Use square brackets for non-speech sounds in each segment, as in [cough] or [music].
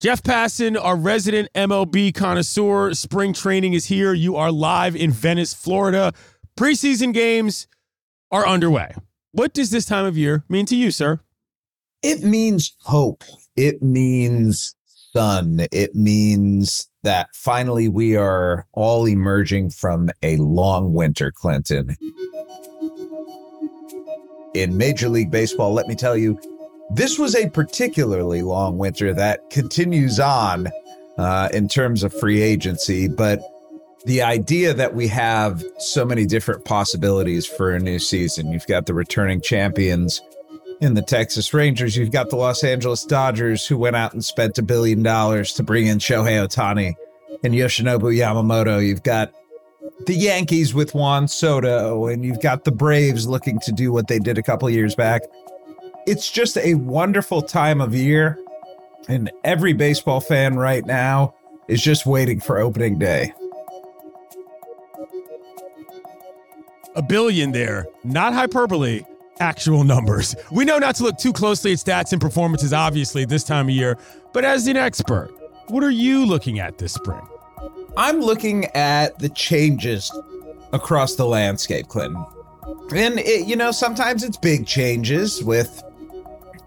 Jeff Passan, our resident MLB connoisseur, spring training is here. You are live in Venice, Florida. Preseason games are underway. What does this time of year mean to you, sir? It means hope. It means sun. It means that finally we are all emerging from a long winter, Clinton. In Major League Baseball, let me tell you, this was a particularly long winter that continues on uh, in terms of free agency, but the idea that we have so many different possibilities for a new season. You've got the returning champions in the Texas Rangers. You've got the Los Angeles Dodgers, who went out and spent a billion dollars to bring in Shohei Ohtani and Yoshinobu Yamamoto. You've got the Yankees with Juan Soto, and you've got the Braves looking to do what they did a couple years back it's just a wonderful time of year. And every baseball fan right now is just waiting for opening day. A billion there, not hyperbole, actual numbers. We know not to look too closely at stats and performances, obviously, this time of year, but as an expert, what are you looking at this spring? I'm looking at the changes across the landscape, Clinton. And, it, you know, sometimes it's big changes with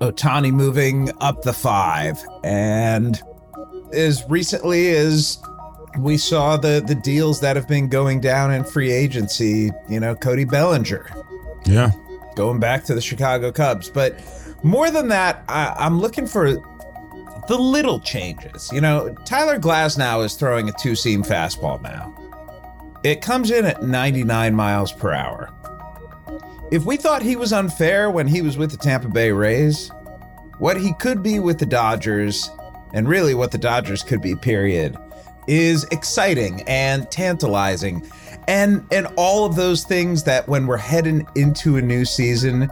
Ohtani moving up the five. And as recently as we saw the the deals that have been going down in free agency, you know, Cody Bellinger. Yeah. Going back to the Chicago Cubs. But more than that, I, I'm looking for the little changes. You know, Tyler Glasnow is throwing a two seam fastball now. It comes in at 99 miles per hour. If we thought he was unfair when he was with the Tampa Bay Rays, what he could be with the Dodgers, and really what the Dodgers could be, period, is exciting and tantalizing. And and all of those things that when we're heading into a new season,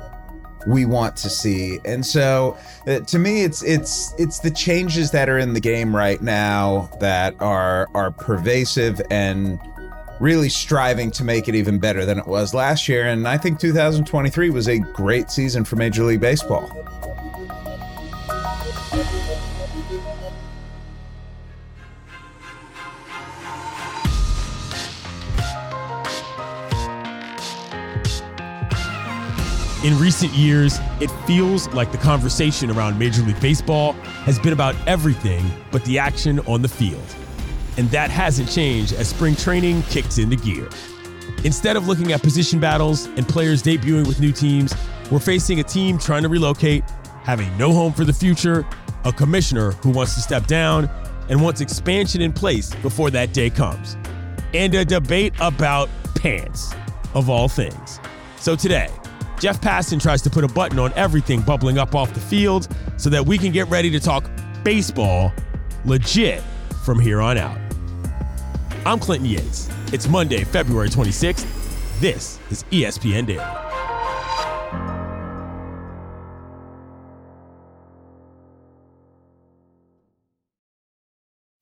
we want to see. And so uh, to me it's it's it's the changes that are in the game right now that are are pervasive and really striving to make it even better than it was last year. And I think 2023 was a great season for Major League Baseball. In recent years, it feels like the conversation around Major League Baseball has been about everything but the action on the field and that hasn't changed as spring training kicks into gear. Instead of looking at position battles and players debuting with new teams, we're facing a team trying to relocate, having no home for the future, a commissioner who wants to step down, and wants expansion in place before that day comes, and a debate about pants, of all things. So today, Jeff Passan tries to put a button on everything bubbling up off the field so that we can get ready to talk baseball legit from here on out. I'm Clinton Yates. It's Monday, February 26th. This is ESPN Daily.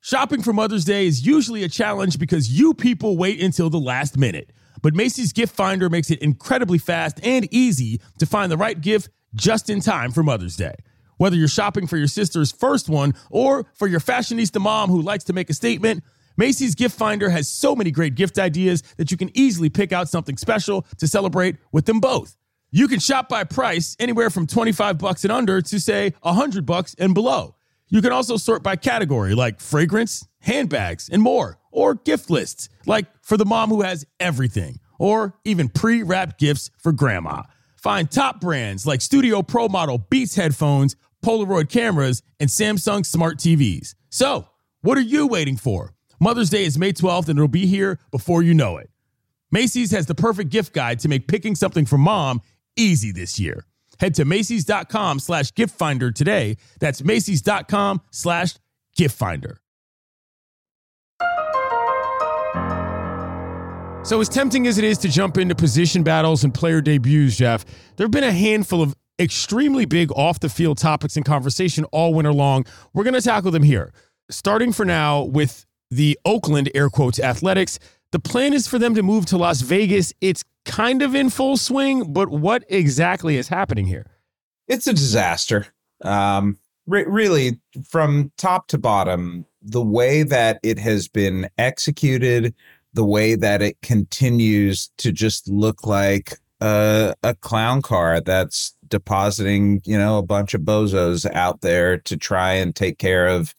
Shopping for Mother's Day is usually a challenge because you people wait until the last minute. But Macy's Gift Finder makes it incredibly fast and easy to find the right gift just in time for Mother's Day. Whether you're shopping for your sister's first one or for your fashionista mom who likes to make a statement, Macy's Gift Finder has so many great gift ideas that you can easily pick out something special to celebrate with them both. You can shop by price anywhere from 25 bucks and under to say 100 bucks and below. You can also sort by category like fragrance, handbags, and more, or gift lists like for the mom who has everything, or even pre-wrapped gifts for grandma. Find top brands like Studio Pro Model Beats headphones Polaroid cameras, and Samsung smart TVs. So, what are you waiting for? Mother's Day is May 12th and it'll be here before you know it. Macy's has the perfect gift guide to make picking something for mom easy this year. Head to Macy's.com slash gift finder today. That's Macy's.com slash gift finder. So, as tempting as it is to jump into position battles and player debuts, Jeff, there have been a handful of extremely big off the field topics and conversation all winter long. We're going to tackle them here. Starting for now with the Oakland air quotes athletics. The plan is for them to move to Las Vegas. It's kind of in full swing, but what exactly is happening here? It's a disaster. Um, re- really from top to bottom, the way that it has been executed, the way that it continues to just look like a, a clown car that's depositing, you know, a bunch of bozos out there to try and take care of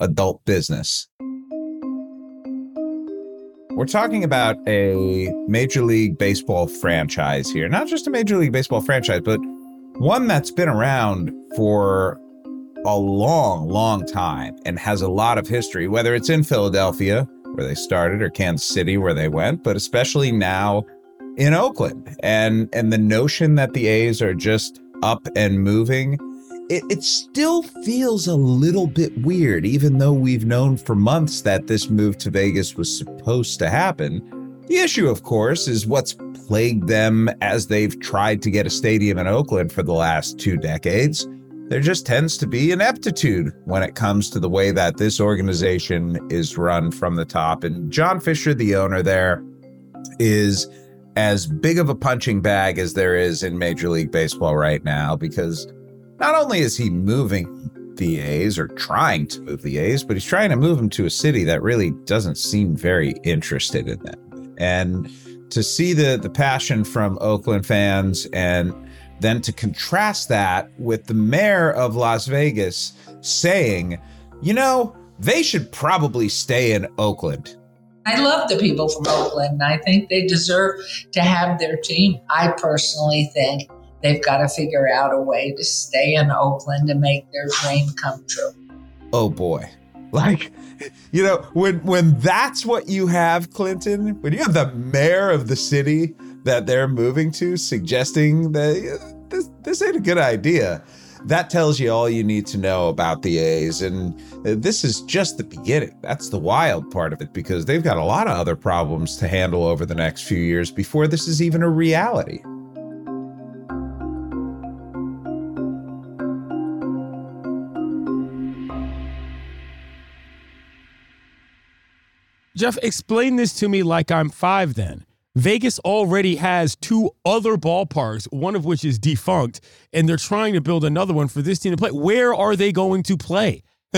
adult business. We're talking about a Major League Baseball franchise here. Not just a Major League Baseball franchise, but one that's been around for a long, long time and has a lot of history, whether it's in Philadelphia, where they started, or Kansas City, where they went, but especially now in Oakland. And and the notion that the A's are just up and moving, it, it still feels a little bit weird, even though we've known for months that this move to Vegas was supposed to happen. The issue, of course, is what's plagued them as they've tried to get a stadium in Oakland for the last two decades there just tends to be ineptitude when it comes to the way that this organization is run from the top. And John Fisher, the owner there, is as big of a punching bag as there is in Major League Baseball right now because not only is he moving the A's or trying to move the A's, but he's trying to move them to a city that really doesn't seem very interested in them. And to see the the passion from Oakland fans and then to contrast that with the mayor of Las Vegas saying, you know, they should probably stay in Oakland. I love the people from Oakland. And I think they deserve to have their team. I personally think they've got to figure out a way to stay in Oakland and make their dream come true. Oh boy. Like you know, when when that's what you have, Clinton, when you have the mayor of the city that they're moving to suggesting that uh, this, this ain't a good idea. That tells you all you need to know about the A's. And uh, this is just the beginning. That's the wild part of it because they've got a lot of other problems to handle over the next few years before this is even a reality. Jeff, explain this to me like I'm five then. Vegas already has two other ballparks, one of which is defunct, and they're trying to build another one for this team to play. Where are they going to play? [laughs]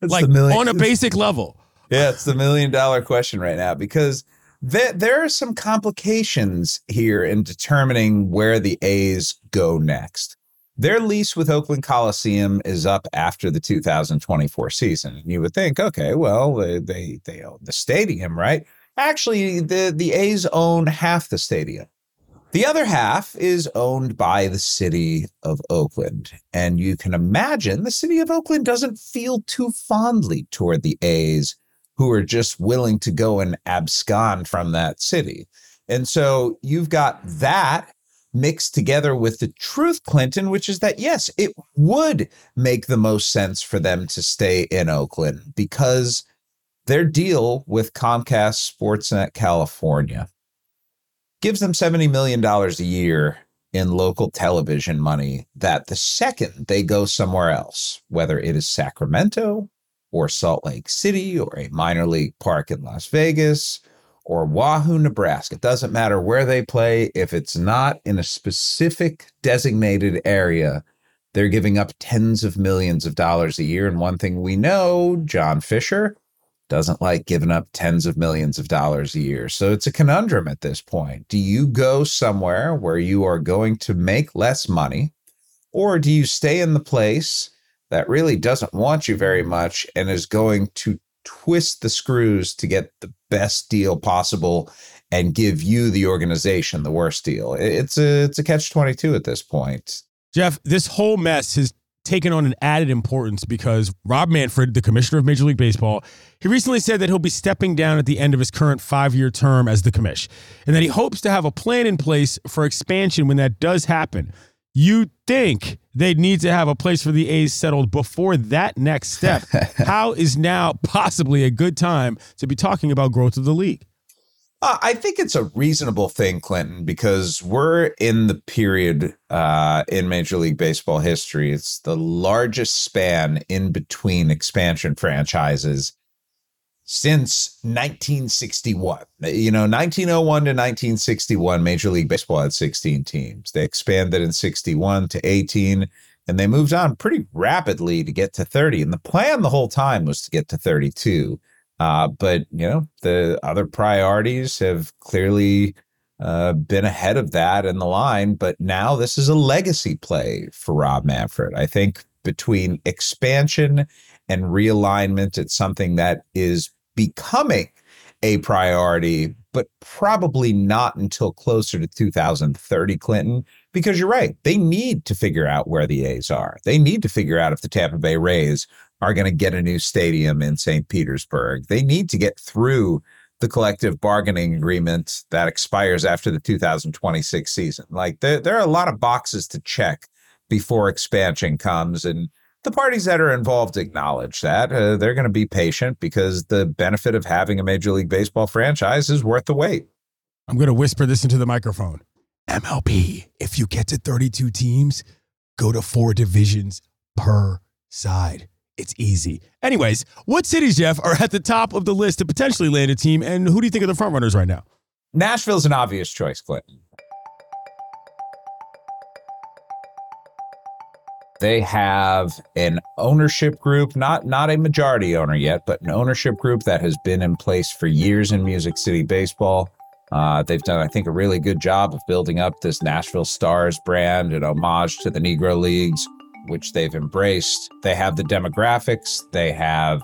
like on a [laughs] basic level. Yeah, it's the million dollar question right now because there, there are some complications here in determining where the A's go next. Their lease with Oakland Coliseum is up after the 2024 season. And you would think, okay, well, they, they, they own the stadium, right? Actually, the, the A's own half the stadium. The other half is owned by the city of Oakland. And you can imagine the city of Oakland doesn't feel too fondly toward the A's, who are just willing to go and abscond from that city. And so you've got that mixed together with the truth, Clinton, which is that, yes, it would make the most sense for them to stay in Oakland because their deal with Comcast Sportsnet California gives them $70 million a year in local television money that the second they go somewhere else, whether it is Sacramento or Salt Lake City or a minor league park in Las Vegas or Wahoo, Nebraska, it doesn't matter where they play. If it's not in a specific designated area, they're giving up tens of millions of dollars a year. And one thing we know, John Fisher, doesn't like giving up tens of millions of dollars a year. So it's a conundrum at this point. Do you go somewhere where you are going to make less money, or do you stay in the place that really doesn't want you very much and is going to twist the screws to get the best deal possible and give you the organization the worst deal? It's a it's a catch 22 at this point. Jeff, this whole mess has taken on an added importance because Rob Manfred, the commissioner of Major League Baseball, he recently said that he'll be stepping down at the end of his current five year term as the commish, and that he hopes to have a plan in place for expansion when that does happen. You think they'd need to have a place for the A's settled before that next step. [laughs] How is now possibly a good time to be talking about growth of the league? Uh, I think it's a reasonable thing, Clinton, because we're in the period uh, in Major League Baseball history. It's the largest span in between expansion franchises since 1961. You know, 1901 to 1961, Major League Baseball had 16 teams. They expanded in 61 to 18. and they moved on pretty rapidly to get to 30. And the plan the whole time was to get to 32. Uh, but you know, the other priorities have clearly uh, been ahead of that in the line. But now this is a legacy play for Rob Manfred. I think between expansion and realignment, it's something that is becoming a priority, but probably not until closer to 2030, Clinton, because you're right. They need to figure out where the A's are. They need to figure out if the Tampa Bay Rays are going to get a new stadium in St. Petersburg. They need to get through the collective bargaining agreement that expires after the 2026 season. Like there, there are a lot of boxes to check before expansion comes. And the parties that are involved acknowledge that. Uh, they're going to be patient because the benefit of having a Major League Baseball franchise is worth the wait. I'm going to whisper this into the microphone. MLB, if you get to 32 teams, go to four divisions per side. It's easy. Anyways, what cities, Jeff, are at the top of the list to potentially land a team, and who do you think are the front runners right now? Nashville's an obvious choice, Clinton. They have an ownership group, not not a majority owner yet, but an ownership group that has been in place for years in Music City baseball. Uh, they've done, I think, a really good job of building up this Nashville Stars brand and homage to the Negro Leagues, which they've embraced. They have the demographics, they have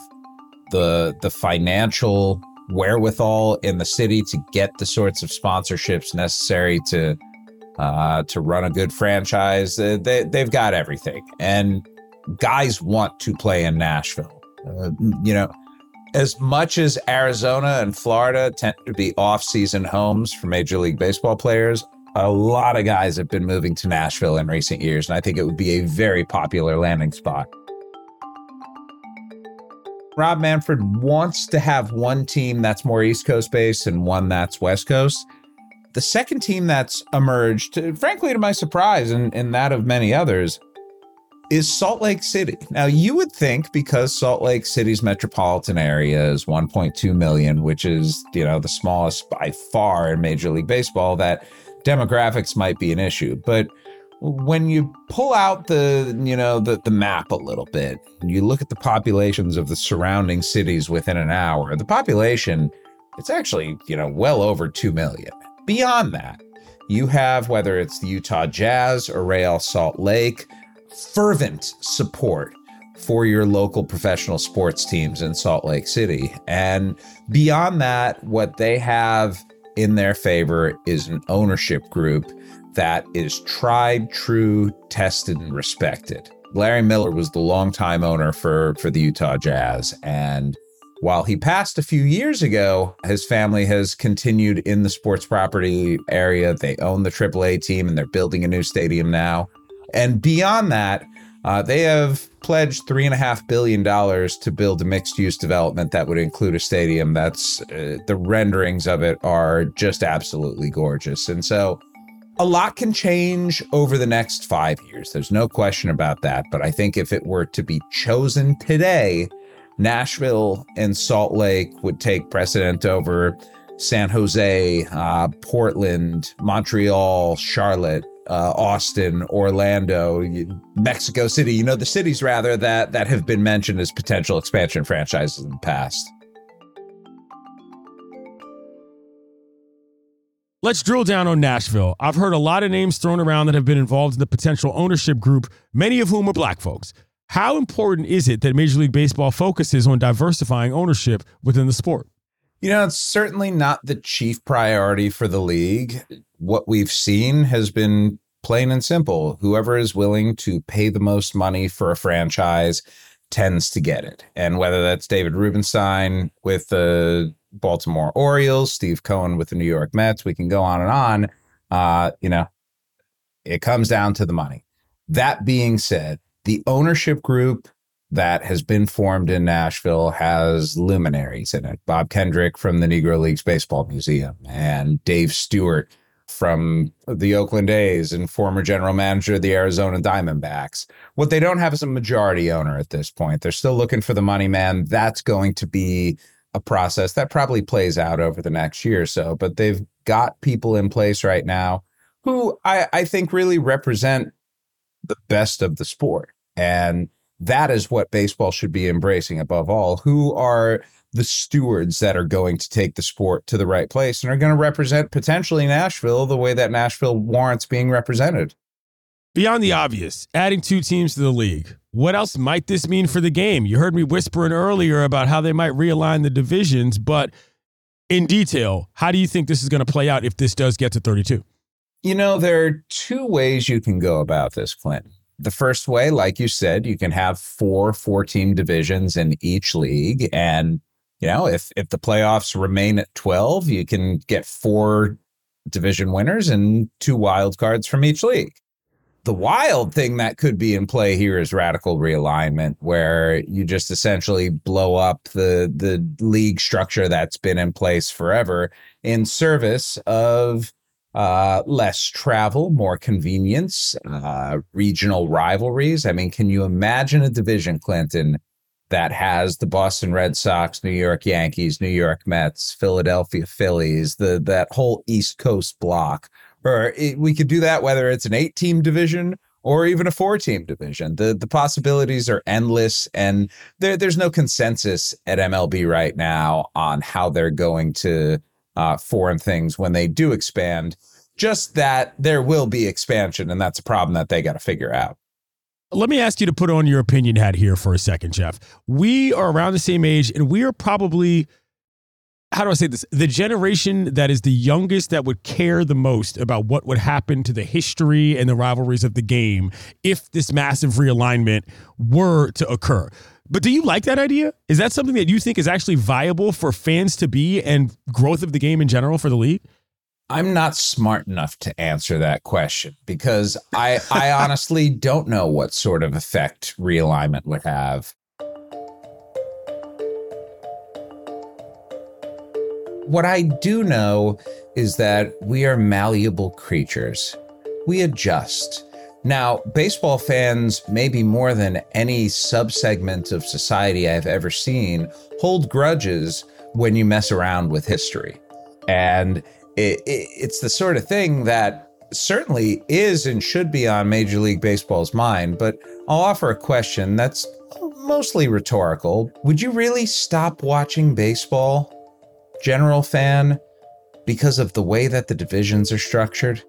the the financial wherewithal in the city to get the sorts of sponsorships necessary to uh, to run a good franchise. Uh, they they've got everything, and guys want to play in Nashville. Uh, you know, as much as Arizona and Florida tend to be off-season homes for Major League Baseball players, a lot of guys have been moving to Nashville in recent years, and I think it would be a very popular landing spot. Rob Manfred wants to have one team that's more East Coast based and one that's West Coast. The second team that's emerged, frankly, to my surprise and, and that of many others, is Salt Lake City. Now, you would think because Salt Lake City's metropolitan area is 1.2 million, which is, you know, the smallest by far in Major League Baseball, that demographics might be an issue. But when you pull out the, you know, the, the map a little bit, you look at the populations of the surrounding cities within an hour, the population, it's actually, you know, well over 2 million. Beyond that, you have whether it's the Utah Jazz or Real Salt Lake, fervent support for your local professional sports teams in Salt Lake City. And beyond that, what they have in their favor is an ownership group that is tried, true, tested, and respected. Larry Miller was the longtime owner for, for the Utah Jazz. And while he passed a few years ago, his family has continued in the sports property area. They own the AAA team and they're building a new stadium now. And beyond that, uh, they have pledged three and a half billion dollars to build a mixed-use development that would include a stadium. That's uh, the renderings of it are just absolutely gorgeous, and so a lot can change over the next five years. There's no question about that. But I think if it were to be chosen today, Nashville and Salt Lake would take precedent over San Jose, uh, Portland, Montreal, Charlotte, uh, Austin, Orlando, Mexico City. You know the cities rather that that have been mentioned as potential expansion franchises in the past. Let's drill down on Nashville. I've heard a lot of names thrown around that have been involved in the potential ownership group, many of whom are black folks. How important is it that Major League Baseball focuses on diversifying ownership within the sport? You know, it's certainly not the chief priority for the league. What we've seen has been plain and simple. Whoever is willing to pay the most money for a franchise tends to get it. And whether that's David Rubenstein with the Baltimore Orioles, Steve Cohen with the New York Mets, we can go on and on. Uh, you know, it comes down to the money. That being said, the ownership group that has been formed in Nashville has luminaries in it. Bob Kendrick from the Negro Leagues Baseball Museum and Dave Stewart from the Oakland A's and former general manager of the Arizona Diamondbacks. What they don't have is a majority owner at this point. They're still looking for the money man. That's going to be a process that probably plays out over the next year or so, but they've got people in place right now who I, I think really represent the best of the sport. And that is what baseball should be embracing above all. Who are the stewards that are going to take the sport to the right place and are going to represent potentially Nashville the way that Nashville warrants being represented? Beyond the obvious, adding two teams to the league, what else might this mean for the game? You heard me whispering earlier about how they might realign the divisions, but in detail, how do you think this is going to play out if this does get to 32? You know, there are two ways you can go about this, Clint. The first way, like you said, you can have four four team divisions in each league. And, you know, if, if the playoffs remain at 12, you can get four division winners and two wild cards from each league the wild thing that could be in play here is radical realignment, where you just essentially blow up the the league structure that's been in place forever in service of uh, less travel, more convenience, uh, regional rivalries. I mean, can you imagine a division, Clinton, that has the Boston Red Sox, New York Yankees, New York Mets, Philadelphia Phillies, the that whole East Coast block or it, we could do that whether it's an eight team division or even a four team division. The the possibilities are endless and there there's no consensus at MLB right now on how they're going to uh, form things when they do expand. Just that there will be expansion and that's a problem that they got to figure out. Let me ask you to put on your opinion hat here for a second, Jeff. We are around the same age and we are probably how do I say this? The generation that is the youngest that would care the most about what would happen to the history and the rivalries of the game if this massive realignment were to occur. But do you like that idea? Is that something that you think is actually viable for fans to be and growth of the game in general for the league? I'm not smart enough to answer that question because I I [laughs] honestly don't know what sort of effect realignment would have What I do know is that we are malleable creatures. We adjust. Now, baseball fans, maybe more than any subsegment of society I've ever seen, hold grudges when you mess around with history. And it, it, it's the sort of thing that certainly is and should be on Major League Baseball's mind. But I'll offer a question that's mostly rhetorical. Would you really stop watching baseball general fan because of the way that the divisions are structured?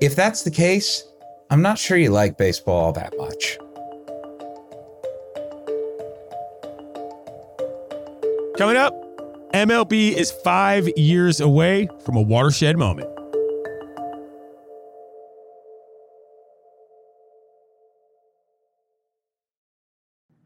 If that's the case, I'm not sure you like baseball all that much. Coming up, MLB is five years away from a watershed moment.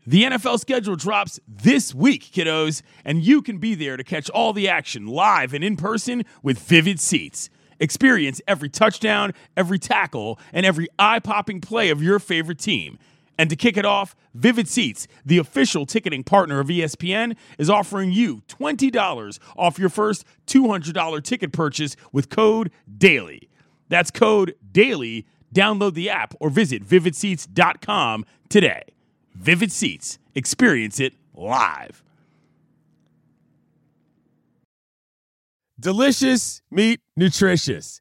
The NFL schedule drops this week, kiddos, and you can be there to catch all the action live and in person with Vivid Seats. Experience every touchdown, every tackle, and every eye popping play of your favorite team. And to kick it off, Vivid Seats, the official ticketing partner of ESPN, is offering you $20 off your first $200 ticket purchase with code DAILY. That's code DAILY. Download the app or visit vividseats.com today. Vivid Seats. Experience it live. Delicious meat, nutritious.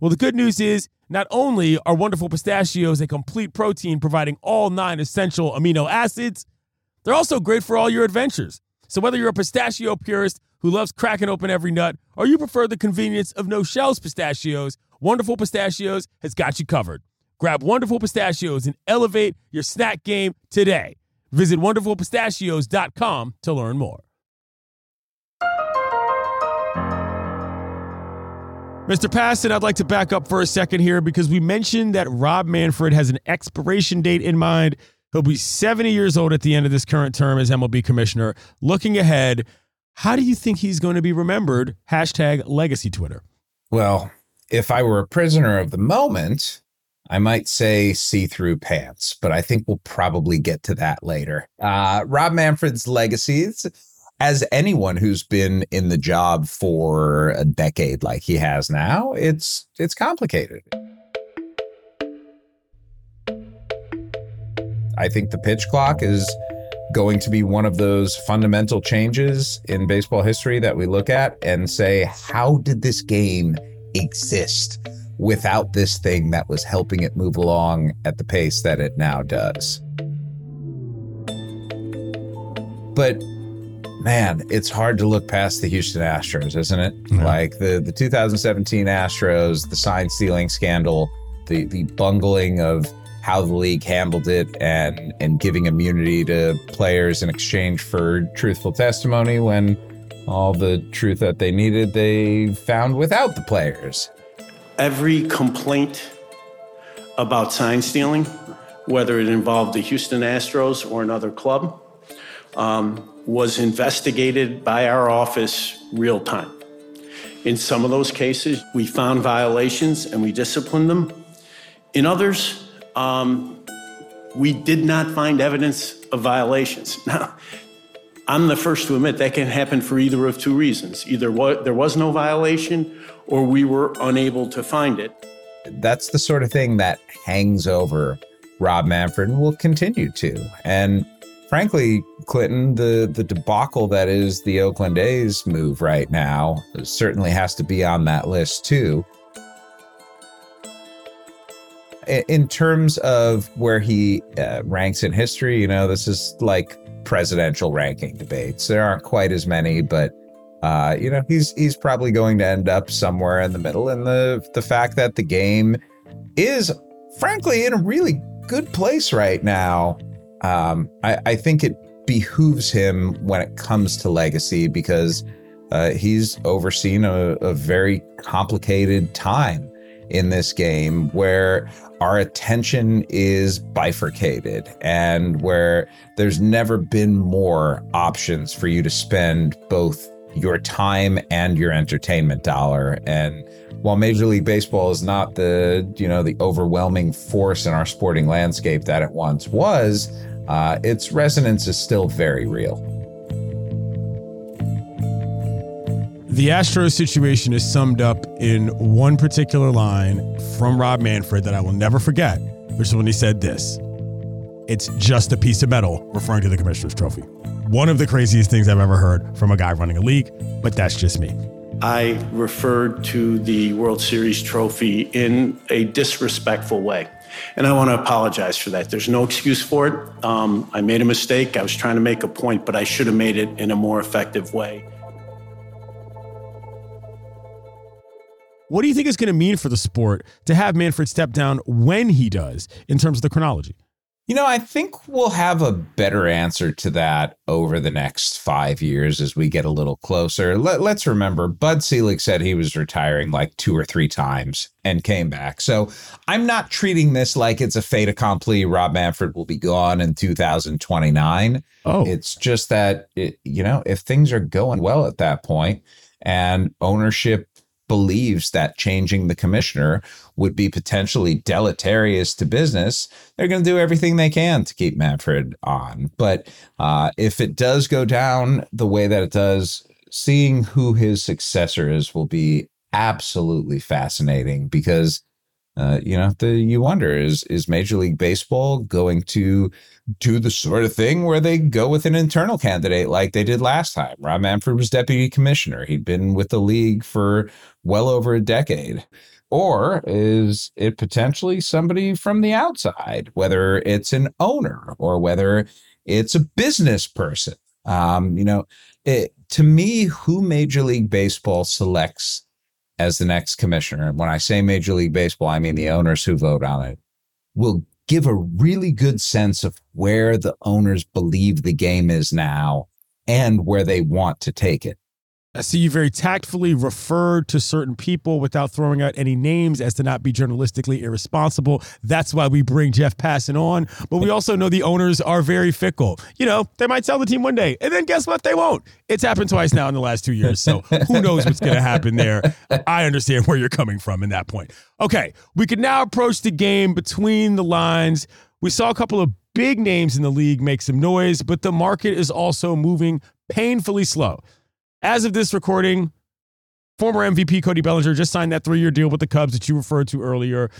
Well, the good news is not only are wonderful pistachios a complete protein providing all nine essential amino acids, they're also great for all your adventures. So whether you're a pistachio purist who loves cracking open every nut, or you prefer the convenience of no shells pistachios, Wonderful Pistachios has got you covered. Grab Wonderful Pistachios and elevate your snack game today. Visit wonderfulpistachios.com to learn more. Mr. Passan, I'd like to back up for a second here because we mentioned that Rob Manfred has an expiration date in mind. He'll be 70 years old at the end of this current term as MLB commissioner. Looking ahead, how do you think he's going to be remembered? Hashtag legacy Twitter. Well, if I were a prisoner of the moment, I might say see through pants, but I think we'll probably get to that later. Uh, Rob Manfred's legacies, as anyone who's been in the job for a decade like he has now, it's it's complicated. I think the pitch clock is going to be one of those fundamental changes in baseball history that we look at and say, how did this game exist without this thing that was helping it move along at the pace that it now does? But man, it's hard to look past the Houston Astros, isn't it? Yeah. Like the, the 2017 Astros, the sign stealing scandal, the, the bungling of how the league handled it and and giving immunity to players in exchange for truthful testimony when all the truth that they needed they found without the players. Every complaint about sign stealing, whether it involved the Houston Astros or another club, um, was investigated by our office real time. In some of those cases, we found violations and we disciplined them. In others, um, we did not find evidence of violations. [laughs] Now, I'm the first to admit that can happen for either of two reasons. Either there was no violation or we were unable to find it. That's the sort of thing that hangs over Rob Manfred and will continue to. And frankly, Clinton, the, the debacle that is the Oakland A's move right now certainly has to be on that list too in terms of where he uh, ranks in history, you know, this is like presidential ranking debates. There aren't quite as many, but uh, you know, he's he's probably going to end up somewhere in the middle. And the the fact that the game is, frankly, in a really good place right now, um, I, I think it behooves him when it comes to legacy because uh, he's overseen a, a very complicated time in this game where our attention is bifurcated and where there's never been more options for you to spend both your time and your entertainment dollar and while major league baseball is not the you know the overwhelming force in our sporting landscape that it once was uh, its resonance is still very real The Astros situation is summed up in one particular line from Rob Manfred that I will never forget, which is when he said this It's just a piece of metal, referring to the Commissioner's Trophy. One of the craziest things I've ever heard from a guy running a league, but that's just me. I referred to the World Series trophy in a disrespectful way. And I want to apologize for that. There's no excuse for it. Um, I made a mistake. I was trying to make a point, but I should have made it in a more effective way. What do you think is going to mean for the sport to have Manfred step down when he does in terms of the chronology? You know, I think we'll have a better answer to that over the next five years as we get a little closer. Let, us remember, Bud Selig said he was retiring like two or three times and came back. So I'm not treating this like it's a fait accompli. Rob Manfred will be gone in 2029. Oh, it's just that, it, you know, if things are going well at that point and ownership believes that changing the commissioner would be potentially deleterious to business, they're going to do everything they can to keep Manfred on. But uh, if it does go down the way that it does, seeing who his successor is will be absolutely fascinating because uh, you know, the you wonder is is Major League Baseball going to do the sort of thing where they go with an internal candidate like they did last time? Rob Manfred was deputy commissioner. He'd been with the league for well over a decade. Or is it potentially somebody from the outside, whether it's an owner or whether it's a business person? Um, you know, it, to me, who Major League Baseball selects as the next commissioner, and when I say Major League Baseball, I mean the owners who vote on it, will give a really good sense of where the owners believe the game is now and where they want to take it. I see you very tactfully referred to certain people without throwing out any names as to not be journalistically irresponsible. That's why we bring Jeff Passan on. But we also know the owners are very fickle. You know, they might sell the team one day, and then guess what? They won't. It's happened twice now in the last two years. So who [laughs] knows what's going to happen there? I understand where you're coming from in that point. Okay, we can now approach the game between the lines. We saw a couple of big names in the league make some noise, but the market is also moving painfully slow. As of this recording, former MVP Cody Bellinger just signed that three year deal with the Cubs that you referred to earlier.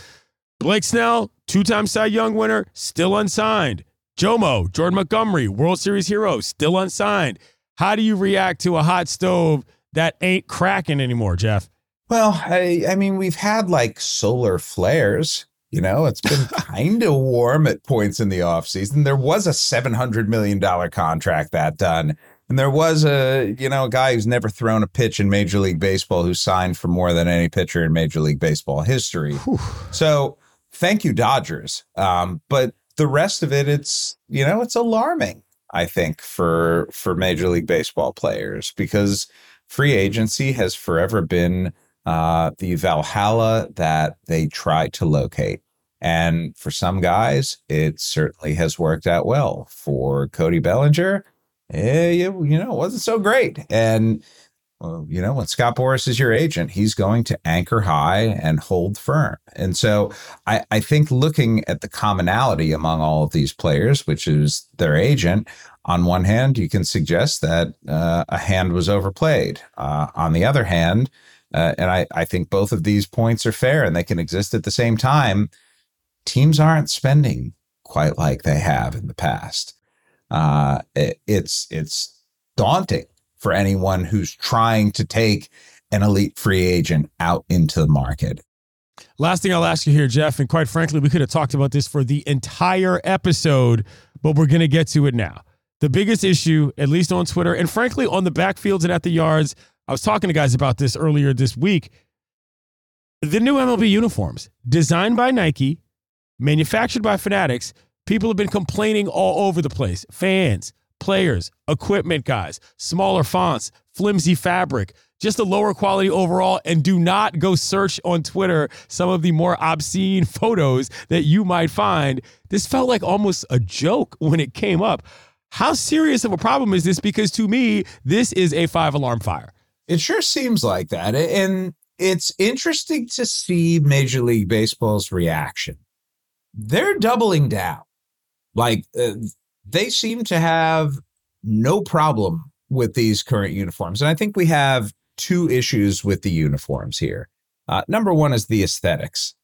Blake Snell, two time Cy Young winner, still unsigned. Jomo, Jordan Montgomery, World Series hero, still unsigned. How do you react to a hot stove that ain't cracking anymore, Jeff? Well, I, I mean, we've had like solar flares. You know, it's been [laughs] kind of warm at points in the offseason. There was a $700 million contract that done. And there was a, you know, a guy who's never thrown a pitch in Major League Baseball who signed for more than any pitcher in Major League Baseball history. Whew. So thank you, Dodgers. Um, but the rest of it, it's, you know, it's alarming, I think, for for Major League Baseball players because free agency has forever been uh, the Valhalla that they try to locate. And for some guys, it certainly has worked out well. For Cody Bellinger, eh, you, you know, it wasn't so great. And, well, you know, when Scott Boras is your agent, he's going to anchor high and hold firm. And so I, I think looking at the commonality among all of these players, which is their agent, on one hand, you can suggest that uh, a hand was overplayed. Uh, on the other hand, uh, and I, I think both of these points are fair and they can exist at the same time. Teams aren't spending quite like they have in the past uh, it, it's it's daunting for anyone who's trying to take an elite free agent out into the market. Last thing I'll ask you here, Jeff, and quite frankly, we could have talked about this for the entire episode, but we're going to get to it now. The biggest issue, at least on Twitter, and frankly on the backfields and at the yards, I was talking to guys about this earlier this week. The new MLB uniforms, designed by Nike, manufactured by Fanatics, People have been complaining all over the place. Fans, players, equipment guys, smaller fonts, flimsy fabric, just a lower quality overall. And do not go search on Twitter some of the more obscene [laughs] photos that you might find. This felt like almost a joke when it came up. How serious of a problem is this? Because to me, this is a five alarm fire. It sure seems like that. And it's interesting to see Major League Baseball's reaction. They're doubling down. Like uh, they seem to have no problem with these current uniforms. And I think we have two issues with the uniforms here. Uh, number one is the aesthetics.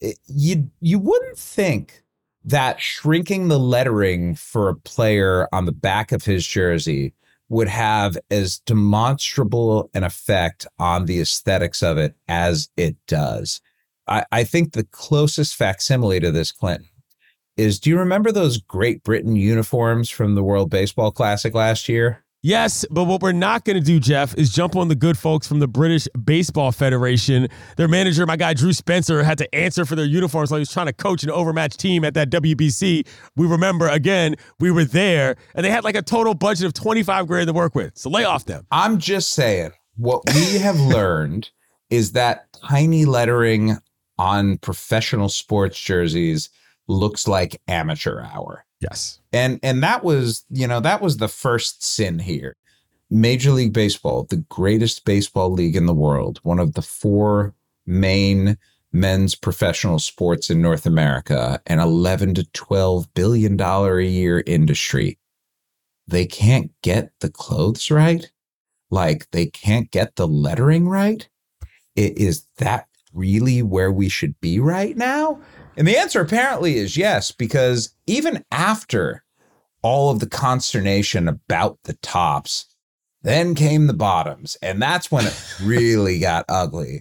It, you you wouldn't think that shrinking the lettering for a player on the back of his jersey would have as demonstrable an effect on the aesthetics of it as it does. I, I think the closest facsimile to this, Clinton, is do you remember those Great Britain uniforms from the World Baseball Classic last year? Yes, but what we're not going to do, Jeff, is jump on the good folks from the British Baseball Federation. Their manager, my guy Drew Spencer, had to answer for their uniforms while he was trying to coach an overmatched team at that WBC. We remember, again, we were there, and they had like a total budget of 25 grand to work with. So lay off them. I'm just saying, what we have [laughs] learned is that tiny lettering on professional sports jerseys looks like amateur hour. Yes. And and that was, you know, that was the first sin here. Major League Baseball, the greatest baseball league in the world, one of the four main men's professional sports in North America, an 11 to 12 billion dollar a year industry. They can't get the clothes right? Like they can't get the lettering right? It, is that really where we should be right now? And the answer apparently is yes, because even after all of the consternation about the tops, then came the bottoms. And that's when it [laughs] really got ugly.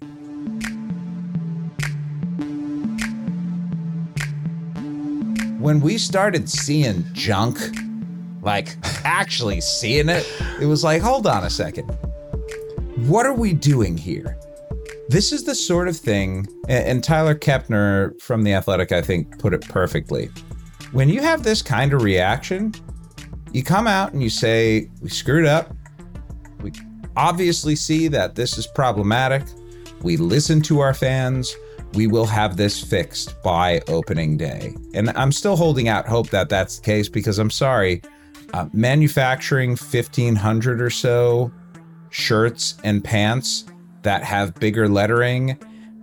When we started seeing junk, like actually seeing it, it was like, hold on a second. What are we doing here? This is the sort of thing, and Tyler Kepner from The Athletic, I think, put it perfectly. When you have this kind of reaction, you come out and you say, We screwed up. We obviously see that this is problematic. We listen to our fans. We will have this fixed by opening day. And I'm still holding out hope that that's the case because I'm sorry, uh, manufacturing 1,500 or so shirts and pants that have bigger lettering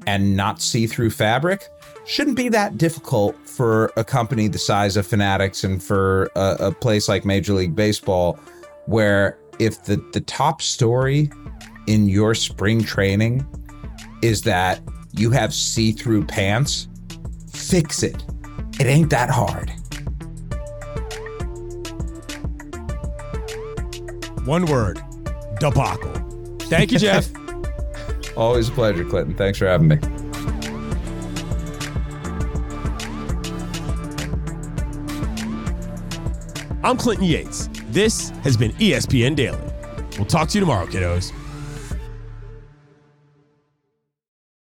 and not see through fabric shouldn't be that difficult for a company the size of Fanatics and for a, a place like Major League Baseball, where if the, the top story in your spring training is that you have see through pants, fix it. It ain't that hard. One word debacle. Thank you, Jeff. [laughs] Always a pleasure, Clinton. Thanks for having me. I'm Clinton Yates. This has been ESPN Daily. We'll talk to you tomorrow, kiddos.